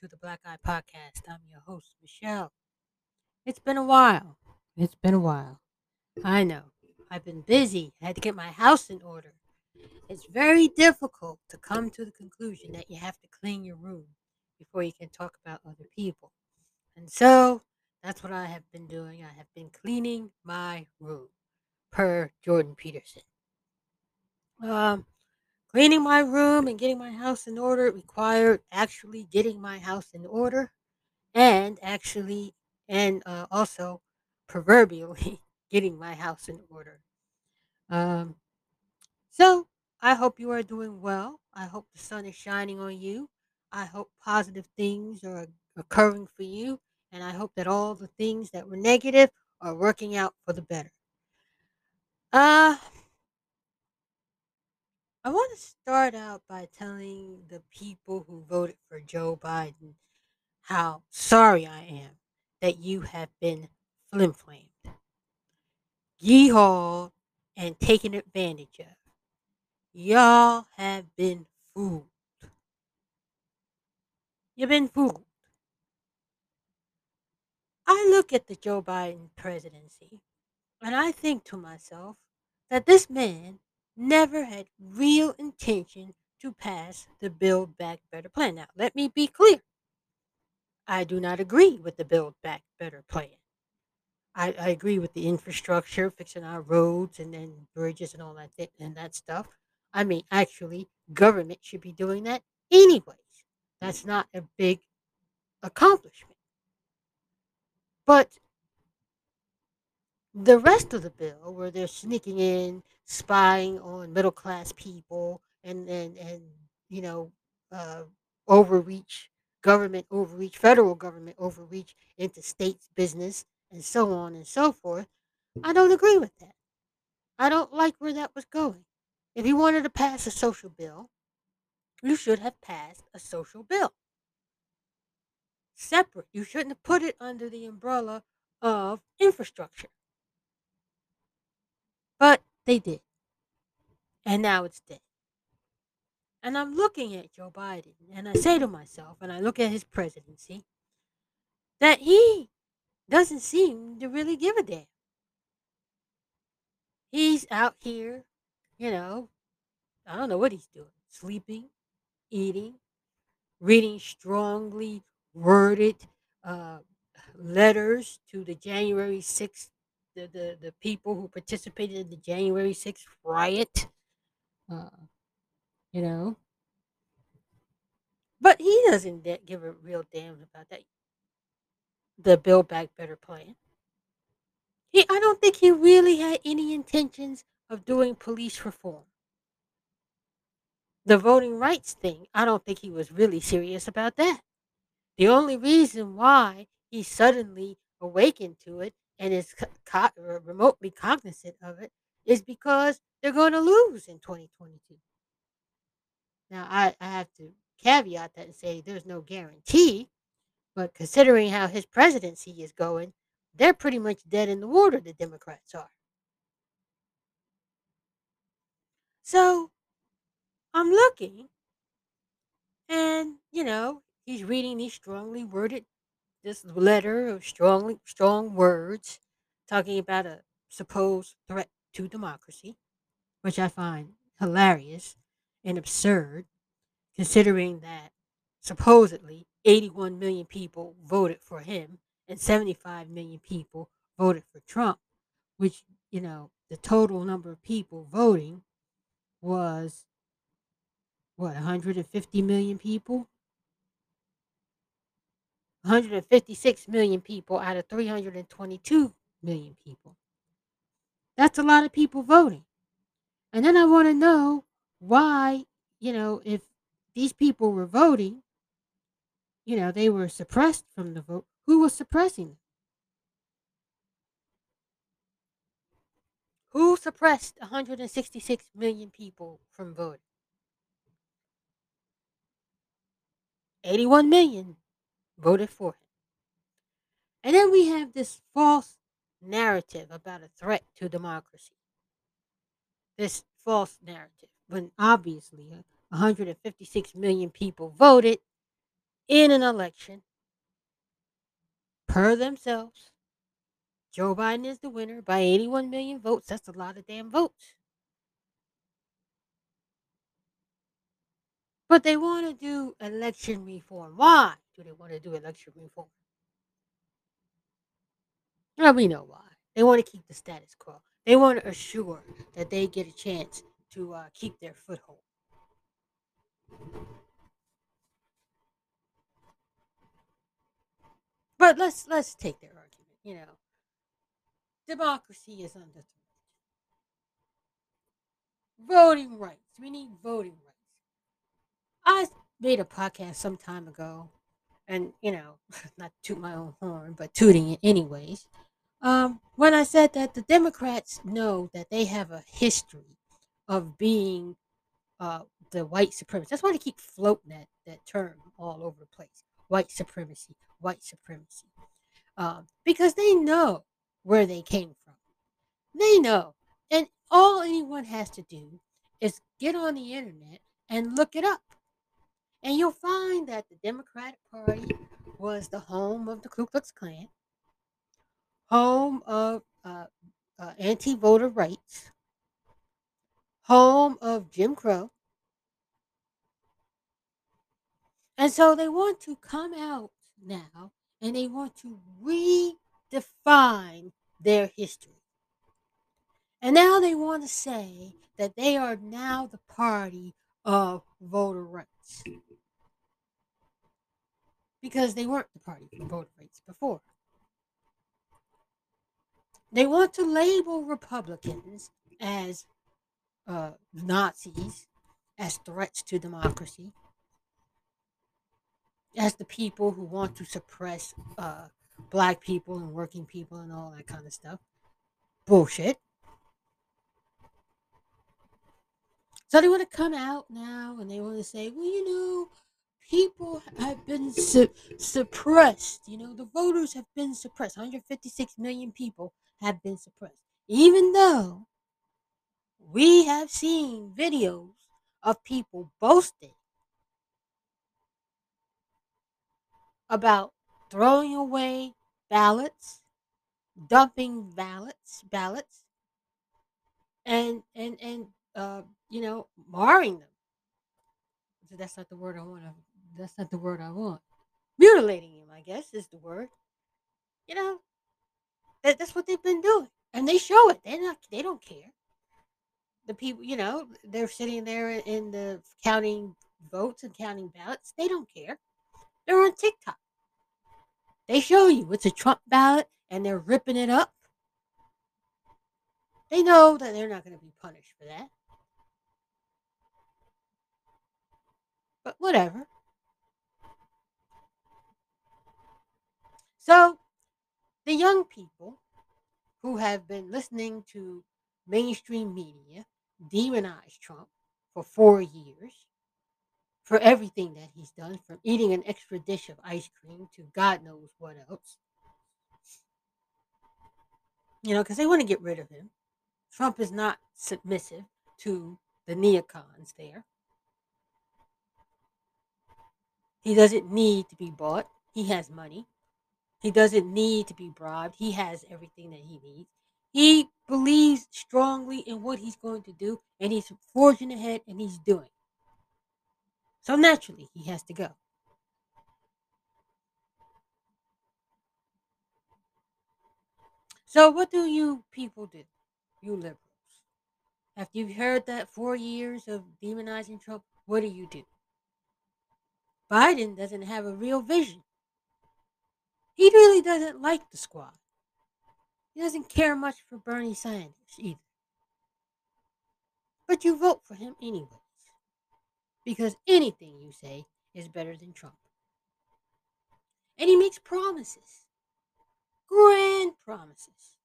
To the Black Eye Podcast. I'm your host, Michelle. It's been a while. It's been a while. I know. I've been busy. I had to get my house in order. It's very difficult to come to the conclusion that you have to clean your room before you can talk about other people. And so that's what I have been doing. I have been cleaning my room, per Jordan Peterson. Um, cleaning my room and getting my house in order required actually getting my house in order and actually and uh, also proverbially getting my house in order. Um, so i hope you are doing well. I hope the sun is shining on you. I hope positive things are occurring for you and i hope that all the things that were negative are working out for the better. Uh I want to start out by telling the people who voted for Joe Biden how sorry I am that you have been flim-flamed, yeehawed, and taken advantage of. Y'all have been fooled. You've been fooled. I look at the Joe Biden presidency and I think to myself that this man never had real intention to pass the Build Back Better plan. Now, let me be clear. I do not agree with the Build Back Better plan. I, I agree with the infrastructure, fixing our roads and then bridges and all that th- and that stuff. I mean, actually, government should be doing that anyways. That's not a big accomplishment. But the rest of the bill, where they're sneaking in, spying on middle class people, and and and you know, uh, overreach, government overreach, federal government overreach into states' business, and so on and so forth. I don't agree with that. I don't like where that was going. If you wanted to pass a social bill, you should have passed a social bill. Separate. You shouldn't have put it under the umbrella of infrastructure. But they did. And now it's dead. And I'm looking at Joe Biden and I say to myself, and I look at his presidency, that he doesn't seem to really give a damn. He's out here, you know, I don't know what he's doing sleeping, eating, reading strongly worded uh, letters to the January 6th, the, the, the people who participated in the January 6th riot. Uh, you know, but he doesn't da- give a real damn about that. The Build Back Better plan. He, I don't think he really had any intentions of doing police reform. The voting rights thing, I don't think he was really serious about that. The only reason why he suddenly awakened to it and is co- remotely cognizant of it is because they're going to lose in 2022. Now, I, I have to caveat that and say there's no guarantee, but considering how his presidency is going, they're pretty much dead in the water, the Democrats are. So I'm looking, and, you know, he's reading these strongly worded, this letter of strongly strong words talking about a supposed threat to democracy, which I find hilarious and absurd considering that supposedly 81 million people voted for him and 75 million people voted for Trump, which, you know, the total number of people voting was what, 150 million people? 156 million people out of 322 million people. That's a lot of people voting. And then I want to know why, you know, if these people were voting, you know, they were suppressed from the vote. Who was suppressing them? Who suppressed 166 million people from voting? 81 million voted for him. And then we have this false narrative about a threat to democracy. This false narrative, when obviously 156 million people voted in an election per themselves. Joe Biden is the winner by 81 million votes. That's a lot of damn votes. But they want to do election reform. Why do they want to do election reform? Well, we know why. They want to keep the status quo. They want to assure that they get a chance to uh, keep their foothold. But let's let's take their argument. You know, democracy is under threat. Voting rights. We need voting rights. I made a podcast some time ago, and you know, not toot my own horn, but tooting it anyways. Um, when I said that the Democrats know that they have a history of being uh, the white supremacy. That's why they keep floating that, that term all over the place. White supremacy, white supremacy. Um, because they know where they came from. They know. And all anyone has to do is get on the internet and look it up. And you'll find that the Democratic the home of the Ku Klux Klan, home of uh, uh, anti voter rights, home of Jim Crow. And so they want to come out now and they want to redefine their history. And now they want to say that they are now the party of voter rights. Because they weren't the party for voter rights before. They want to label Republicans as uh, Nazis, as threats to democracy, as the people who want to suppress uh, black people and working people and all that kind of stuff. Bullshit. So they want to come out now and they want to say, well, you know, people have been su- suppressed. You know, the voters have been suppressed. 156 million people have been suppressed. Even though we have seen videos of people boasting about throwing away ballots, dumping ballots, ballots, and and and uh, you know, marring them. So that's not the word I want. To, that's not the word I want. Mutilating him, I guess, is the word. You know, that, that's what they've been doing, and they show it. They not. They don't care. The people, you know, they're sitting there in the counting votes and counting ballots. They don't care. They're on TikTok. They show you it's a Trump ballot, and they're ripping it up. They know that they're not going to be punished for that. But whatever. So, the young people who have been listening to mainstream media demonize Trump for four years for everything that he's done, from eating an extra dish of ice cream to God knows what else. You know, because they want to get rid of him. Trump is not submissive to the neocons there. He doesn't need to be bought. He has money. He doesn't need to be bribed. He has everything that he needs. He believes strongly in what he's going to do, and he's forging ahead and he's doing. So naturally, he has to go. So, what do you people do? You liberals. After you've heard that four years of demonizing Trump, what do you do? Biden doesn't have a real vision. He really doesn't like the squad. He doesn't care much for Bernie Sanders either. But you vote for him anyways. Because anything you say is better than Trump. And he makes promises. Grand promises.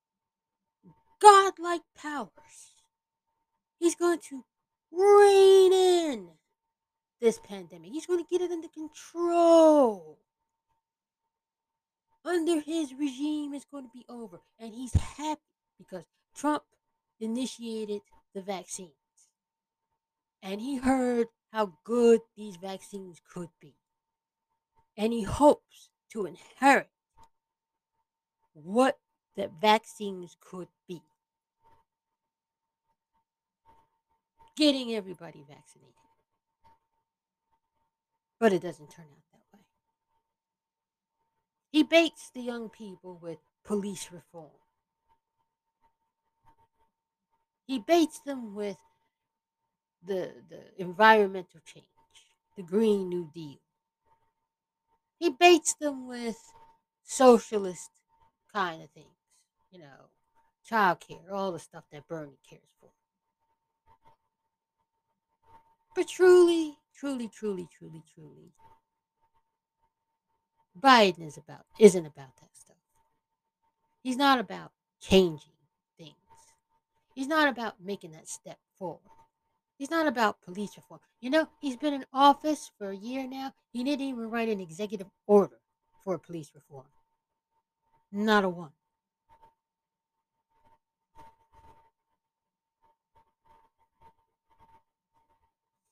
Godlike powers. He's going to rein in this pandemic. He's going to get it under control. Under his regime, is going to be over. And he's happy because Trump initiated the vaccines. And he heard how good these vaccines could be. And he hopes to inherit what the vaccines could be. Getting everybody vaccinated. But it doesn't turn out. He baits the young people with police reform. He baits them with the, the environmental change, the Green New Deal. He baits them with socialist kind of things, you know, child care, all the stuff that Bernie cares for. But truly, truly, truly, truly, truly, Biden is about isn't about that stuff. He's not about changing things. He's not about making that step forward. He's not about police reform. You know, he's been in office for a year now. He didn't even write an executive order for police reform. Not a one.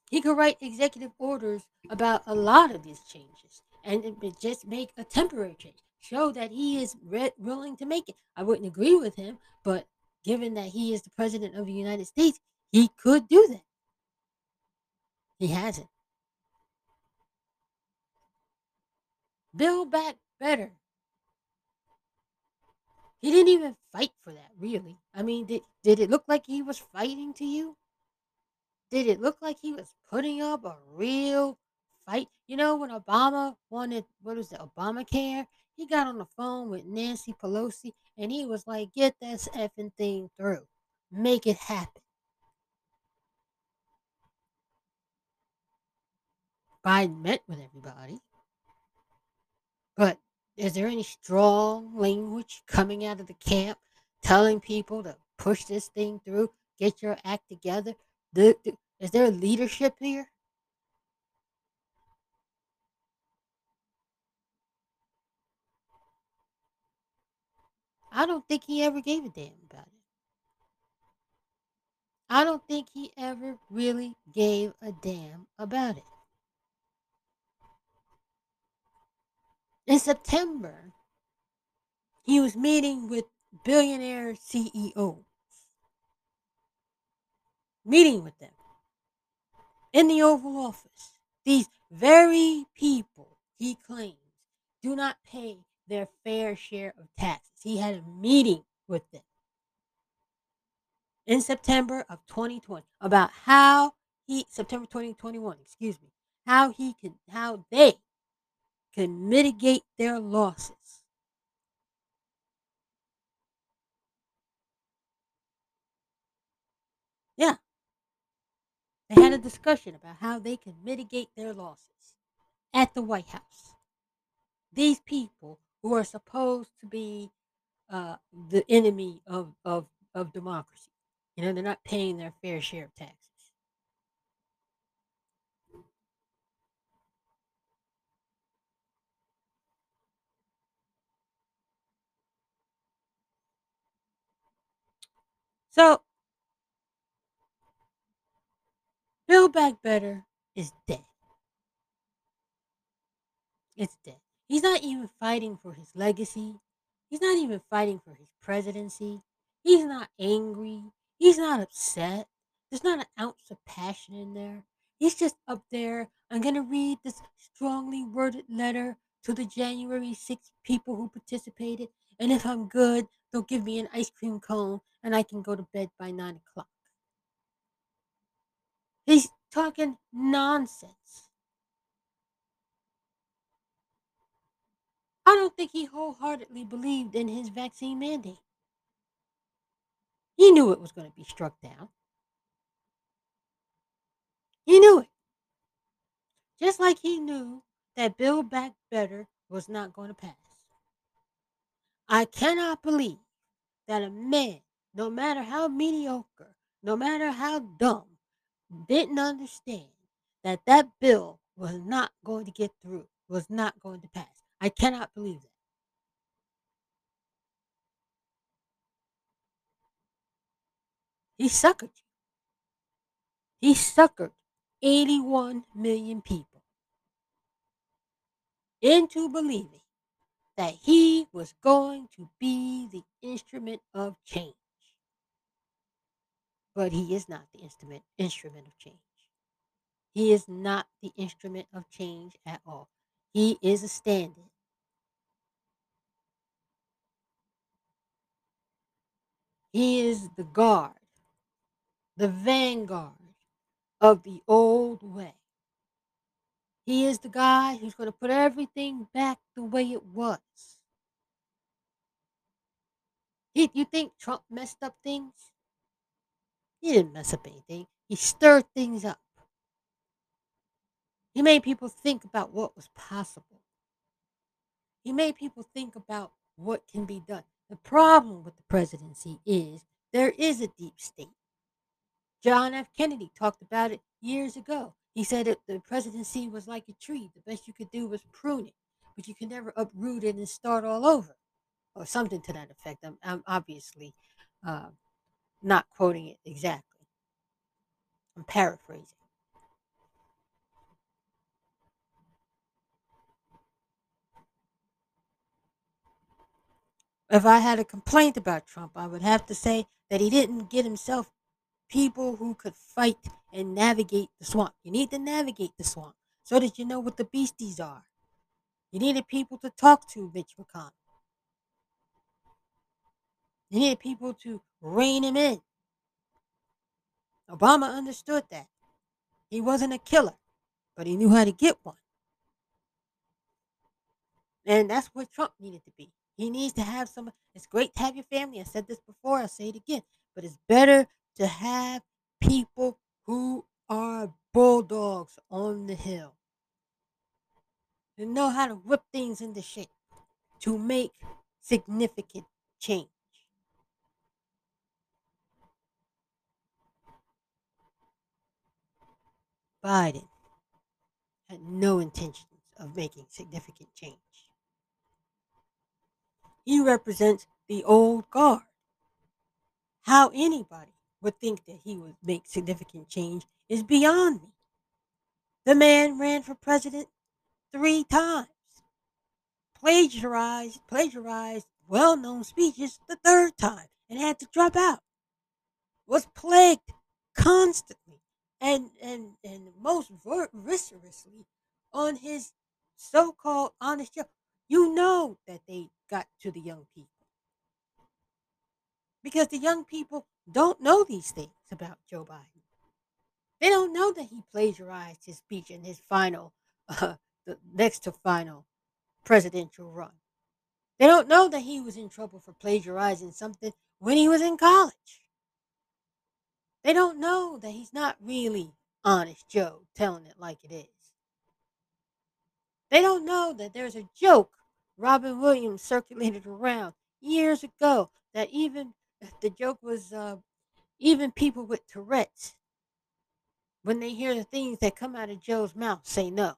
He could write executive orders about a lot of these changes and just make a temporary change. Show that he is re- willing to make it. I wouldn't agree with him, but given that he is the president of the United States, he could do that. He hasn't. Build back better. He didn't even fight for that, really. I mean, did, did it look like he was fighting to you? Did it look like he was putting up a real fight? You know, when Obama wanted, what was it, Obamacare? He got on the phone with Nancy Pelosi and he was like, get this effing thing through. Make it happen. Biden met with everybody. But is there any strong language coming out of the camp telling people to push this thing through, get your act together? The, the, is there leadership here? I don't think he ever gave a damn about it. I don't think he ever really gave a damn about it. In September, he was meeting with billionaire CEOs, meeting with them in the Oval Office. These very people, he claims, do not pay their fair share of taxes. He had a meeting with them in September of 2020 about how he September 2021, excuse me, how he can how they can mitigate their losses. Yeah. They had a discussion about how they can mitigate their losses at the White House. These people who are supposed to be uh, the enemy of, of, of democracy. You know, they're not paying their fair share of taxes. So, Build Back Better is dead. It's dead. He's not even fighting for his legacy. He's not even fighting for his presidency. He's not angry. He's not upset. There's not an ounce of passion in there. He's just up there. I'm going to read this strongly worded letter to the January 6 people who participated. And if I'm good, they'll give me an ice cream cone and I can go to bed by 9 o'clock. He's talking nonsense. I don't think he wholeheartedly believed in his vaccine mandate. He knew it was going to be struck down. He knew it. Just like he knew that Build Back Better was not going to pass. I cannot believe that a man, no matter how mediocre, no matter how dumb, didn't understand that that bill was not going to get through, was not going to pass. I cannot believe that. He suckered. He suckered 81 million people into believing that he was going to be the instrument of change. But he is not the instrument instrument of change. He is not the instrument of change at all. He is a stand-in. He is the guard, the vanguard of the old way. He is the guy who's going to put everything back the way it was. He, you think Trump messed up things? He didn't mess up anything. He stirred things up. He made people think about what was possible. He made people think about what can be done. The problem with the presidency is there is a deep state. John F. Kennedy talked about it years ago. He said that the presidency was like a tree. The best you could do was prune it, but you can never uproot it and start all over, or something to that effect. I'm, I'm obviously uh, not quoting it exactly. I'm paraphrasing. If I had a complaint about Trump, I would have to say that he didn't get himself people who could fight and navigate the swamp. You need to navigate the swamp so that you know what the beasties are. You needed people to talk to, Mitch McConnell. You needed people to rein him in. Obama understood that. He wasn't a killer, but he knew how to get one. And that's what Trump needed to be. He needs to have some. It's great to have your family. I said this before. I'll say it again. But it's better to have people who are bulldogs on the hill and know how to whip things into shape to make significant change. Biden had no intentions of making significant change. He represents the old guard. How anybody would think that he would make significant change is beyond me. The man ran for president three times, plagiarized, plagiarized well-known speeches the third time, and had to drop out. Was plagued constantly and and and most vociferously on his so-called honest Joe. You know that they got to the young people because the young people don't know these things about Joe Biden. They don't know that he plagiarized his speech in his final, uh, the next to final presidential run. They don't know that he was in trouble for plagiarizing something when he was in college. They don't know that he's not really honest Joe telling it like it is. They don't know that there's a joke Robin Williams circulated around years ago that even the joke was uh, even people with Tourette's, when they hear the things that come out of Joe's mouth, say no.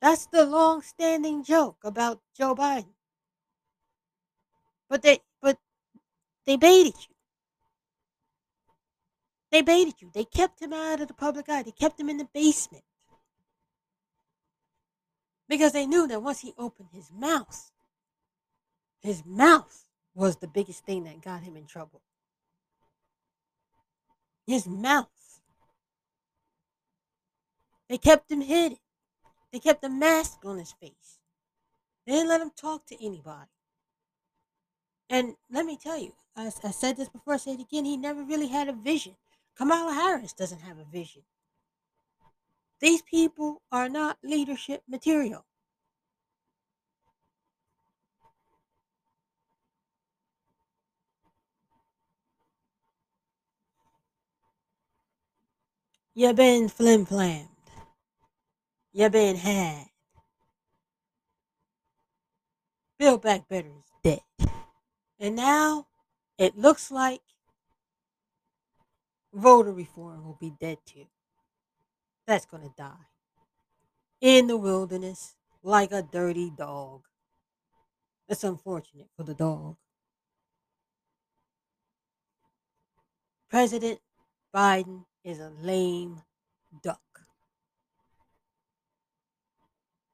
That's the long-standing joke about Joe Biden. But they, but they baited you. They baited you. They kept him out of the public eye. They kept him in the basement because they knew that once he opened his mouth, his mouth was the biggest thing that got him in trouble. His mouth. They kept him hidden. They kept a mask on his face. They didn't let him talk to anybody. And let me tell you, I, I said this before, I say it again, he never really had a vision. Kamala Harris doesn't have a vision. These people are not leadership material. You've been flim flammed. You been had. Build Back Better is dead. And now it looks like voter reform will be dead too. That's going to die in the wilderness like a dirty dog. That's unfortunate for the dog. President Biden is a lame duck.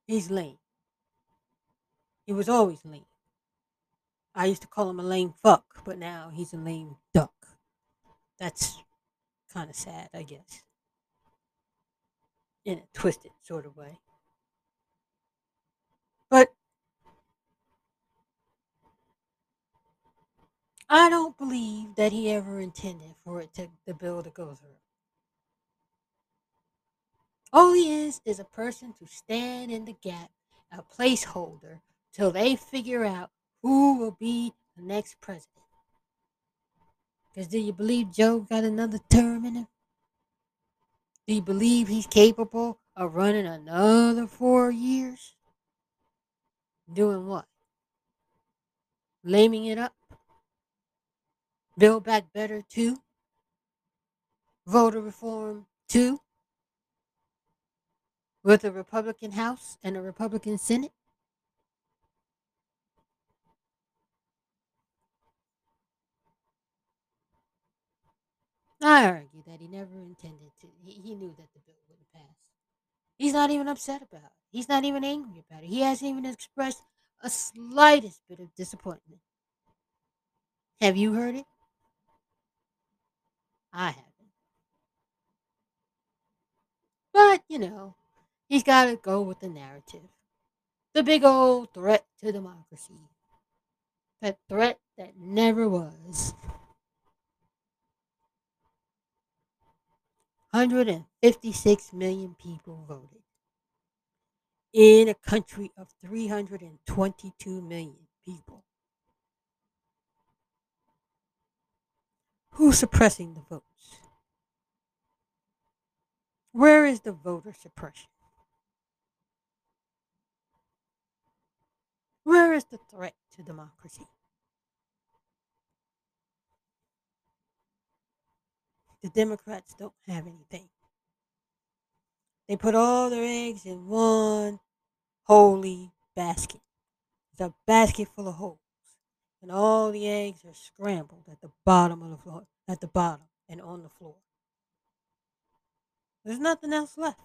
He's lame. He was always lame. I used to call him a lame fuck, but now he's a lame duck. That's kind of sad, I guess. In a twisted sort of way. But I don't believe that he ever intended for it to the bill to go through. All he is is a person to stand in the gap, a placeholder, till they figure out who will be the next president. Because do you believe Joe got another term in him? Do you believe he's capable of running another four years? Doing what? Laming it up? Build back better too? Voter reform too? With a Republican House and a Republican Senate? I argue that he never intended to. He, he knew that the bill wouldn't pass. He's not even upset about it. He's not even angry about it. He hasn't even expressed a slightest bit of disappointment. Have you heard it? I haven't. But, you know, he's got to go with the narrative. The big old threat to democracy. That threat that never was. 156 million people voted in a country of 322 million people. Who's suppressing the votes? Where is the voter suppression? Where is the threat to democracy? The Democrats don't have anything. They put all their eggs in one holy basket. It's a basket full of holes. And all the eggs are scrambled at the bottom of the floor, at the bottom and on the floor. There's nothing else left.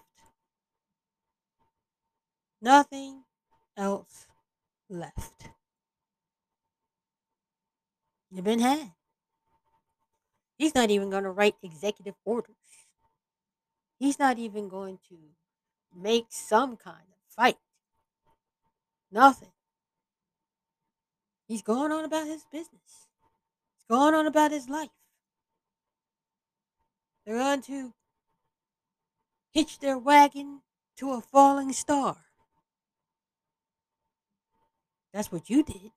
Nothing else left. You've been had. He's not even going to write executive orders. He's not even going to make some kind of fight. Nothing. He's going on about his business. He's going on about his life. They're going to hitch their wagon to a falling star. That's what you did.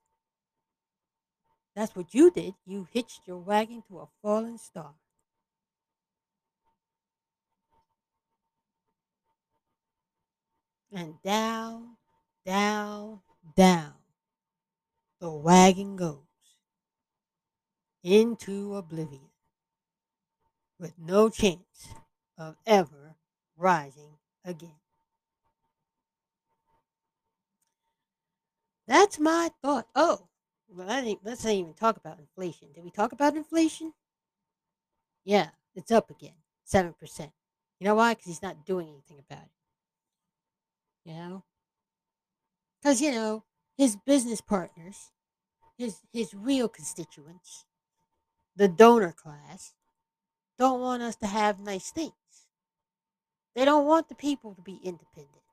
That's what you did. You hitched your wagon to a falling star. And down, down, down the wagon goes into oblivion with no chance of ever rising again. That's my thought. Oh, well, let's not even talk about inflation. Did we talk about inflation? Yeah, it's up again, seven percent. You know why? Because he's not doing anything about it. You know, because you know his business partners, his his real constituents, the donor class, don't want us to have nice things. They don't want the people to be independent.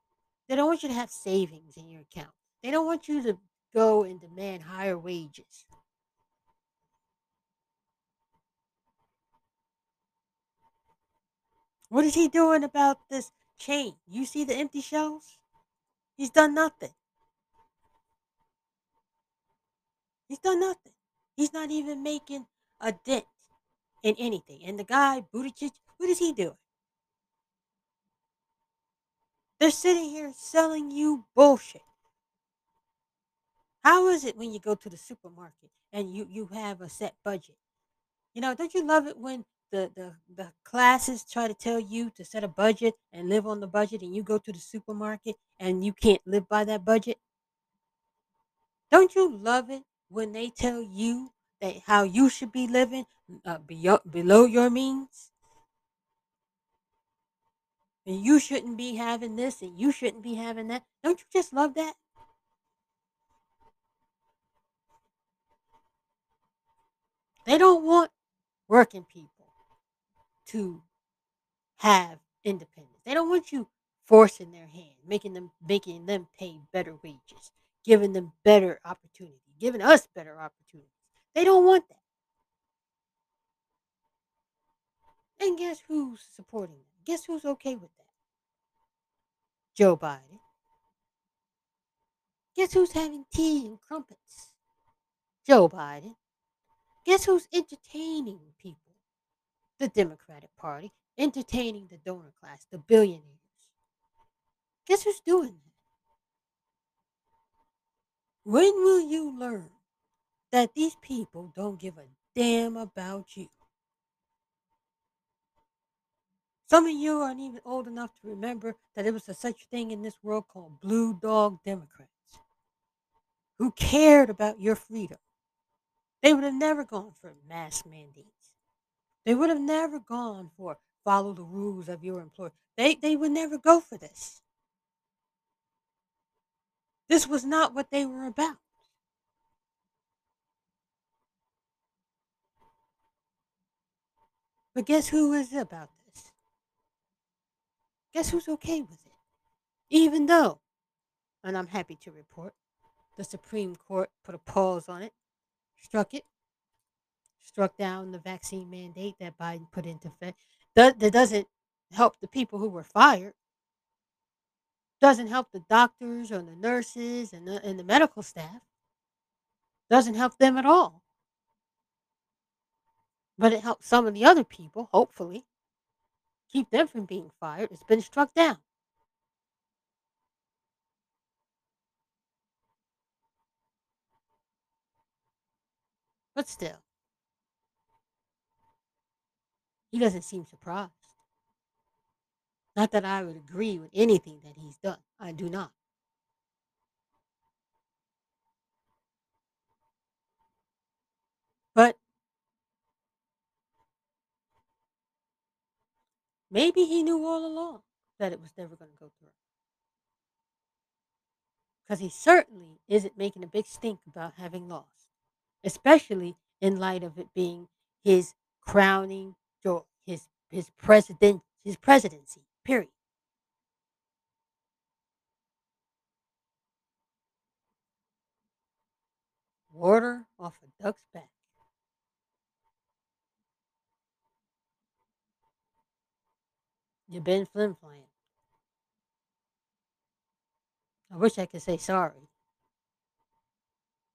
They don't want you to have savings in your account. They don't want you to go and demand higher wages. What is he doing about this chain? You see the empty shelves? He's done nothing. He's done nothing. He's not even making a dent in anything. And the guy, Buttigieg, what is he doing? They're sitting here selling you bullshit. How is it when you go to the supermarket and you, you have a set budget? You know, don't you love it when the, the, the classes try to tell you to set a budget and live on the budget and you go to the supermarket and you can't live by that budget? Don't you love it when they tell you that how you should be living uh, below, below your means? And you shouldn't be having this and you shouldn't be having that. Don't you just love that? They don't want working people to have independence. They don't want you forcing their hand, making them making them pay better wages, giving them better opportunity, giving us better opportunities. They don't want that. And guess who's supporting them? Guess who's okay with that? Joe Biden. Guess who's having tea and crumpets? Joe Biden. Guess who's entertaining people? The Democratic Party, entertaining the donor class, the billionaires. Guess who's doing that? When will you learn that these people don't give a damn about you? Some of you aren't even old enough to remember that there was a such thing in this world called blue dog Democrats who cared about your freedom. They would have never gone for mass mandates. They would have never gone for follow the rules of your employer. They, they would never go for this. This was not what they were about. But guess who is about this? Guess who's okay with it? Even though, and I'm happy to report, the Supreme Court put a pause on it, struck it, struck down the vaccine mandate that Biden put into effect. That, doesn't help the people who were fired doesn't help the doctors or the nurses and the, and the medical staff. Doesn't help them at all. But it helps some of the other people, hopefully, keep them from being fired. It's been struck down. But still, he doesn't seem surprised. Not that I would agree with anything that he's done. I do not. But maybe he knew all along that it was never going to go through. Because he certainly isn't making a big stink about having lost, especially in light of it being his crowning his his president his presidency. Period. Water off a duck's back. You've been flim. I wish I could say sorry.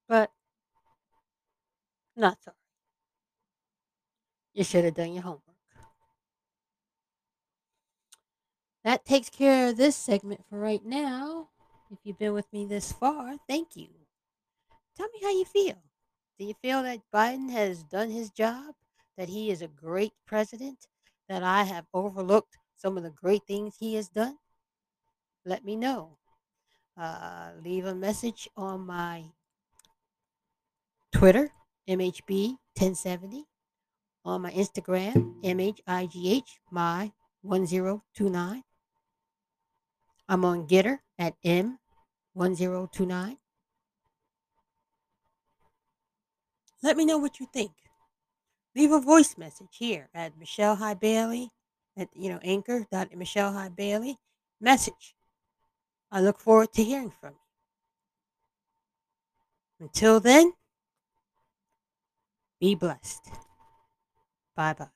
But not sorry. You should have done your homework. that takes care of this segment for right now. If you've been with me this far, thank you. Tell me how you feel. Do you feel that Biden has done his job? That he is a great president? That I have overlooked some of the great things he has done? Let me know. Uh, leave a message on my Twitter, MHB1070, on my Instagram, MHIGH, my 1029. I'm on GETTR at M1029. Let me know what you think. Leave a voice message here at Michelle High Bailey at you know anchor dot Michelle High Bailey message. I look forward to hearing from you. Until then, be blessed. Bye bye.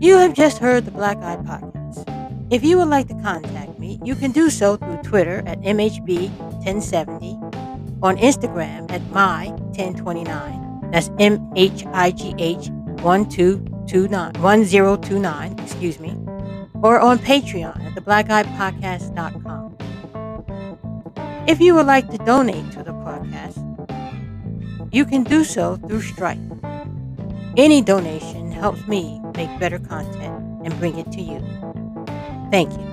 You have just heard the Black Eye Podcast. If you would like to contact me, you can do so through Twitter at MHB1070, on Instagram at My1029, that's M-H-I-G-H 1229, 1029, excuse me, or on Patreon at the Black Eye theblackeyepodcast.com. If you would like to donate to the podcast, you can do so through Stripe. Any donation helps me make better content and bring it to you. Thank you.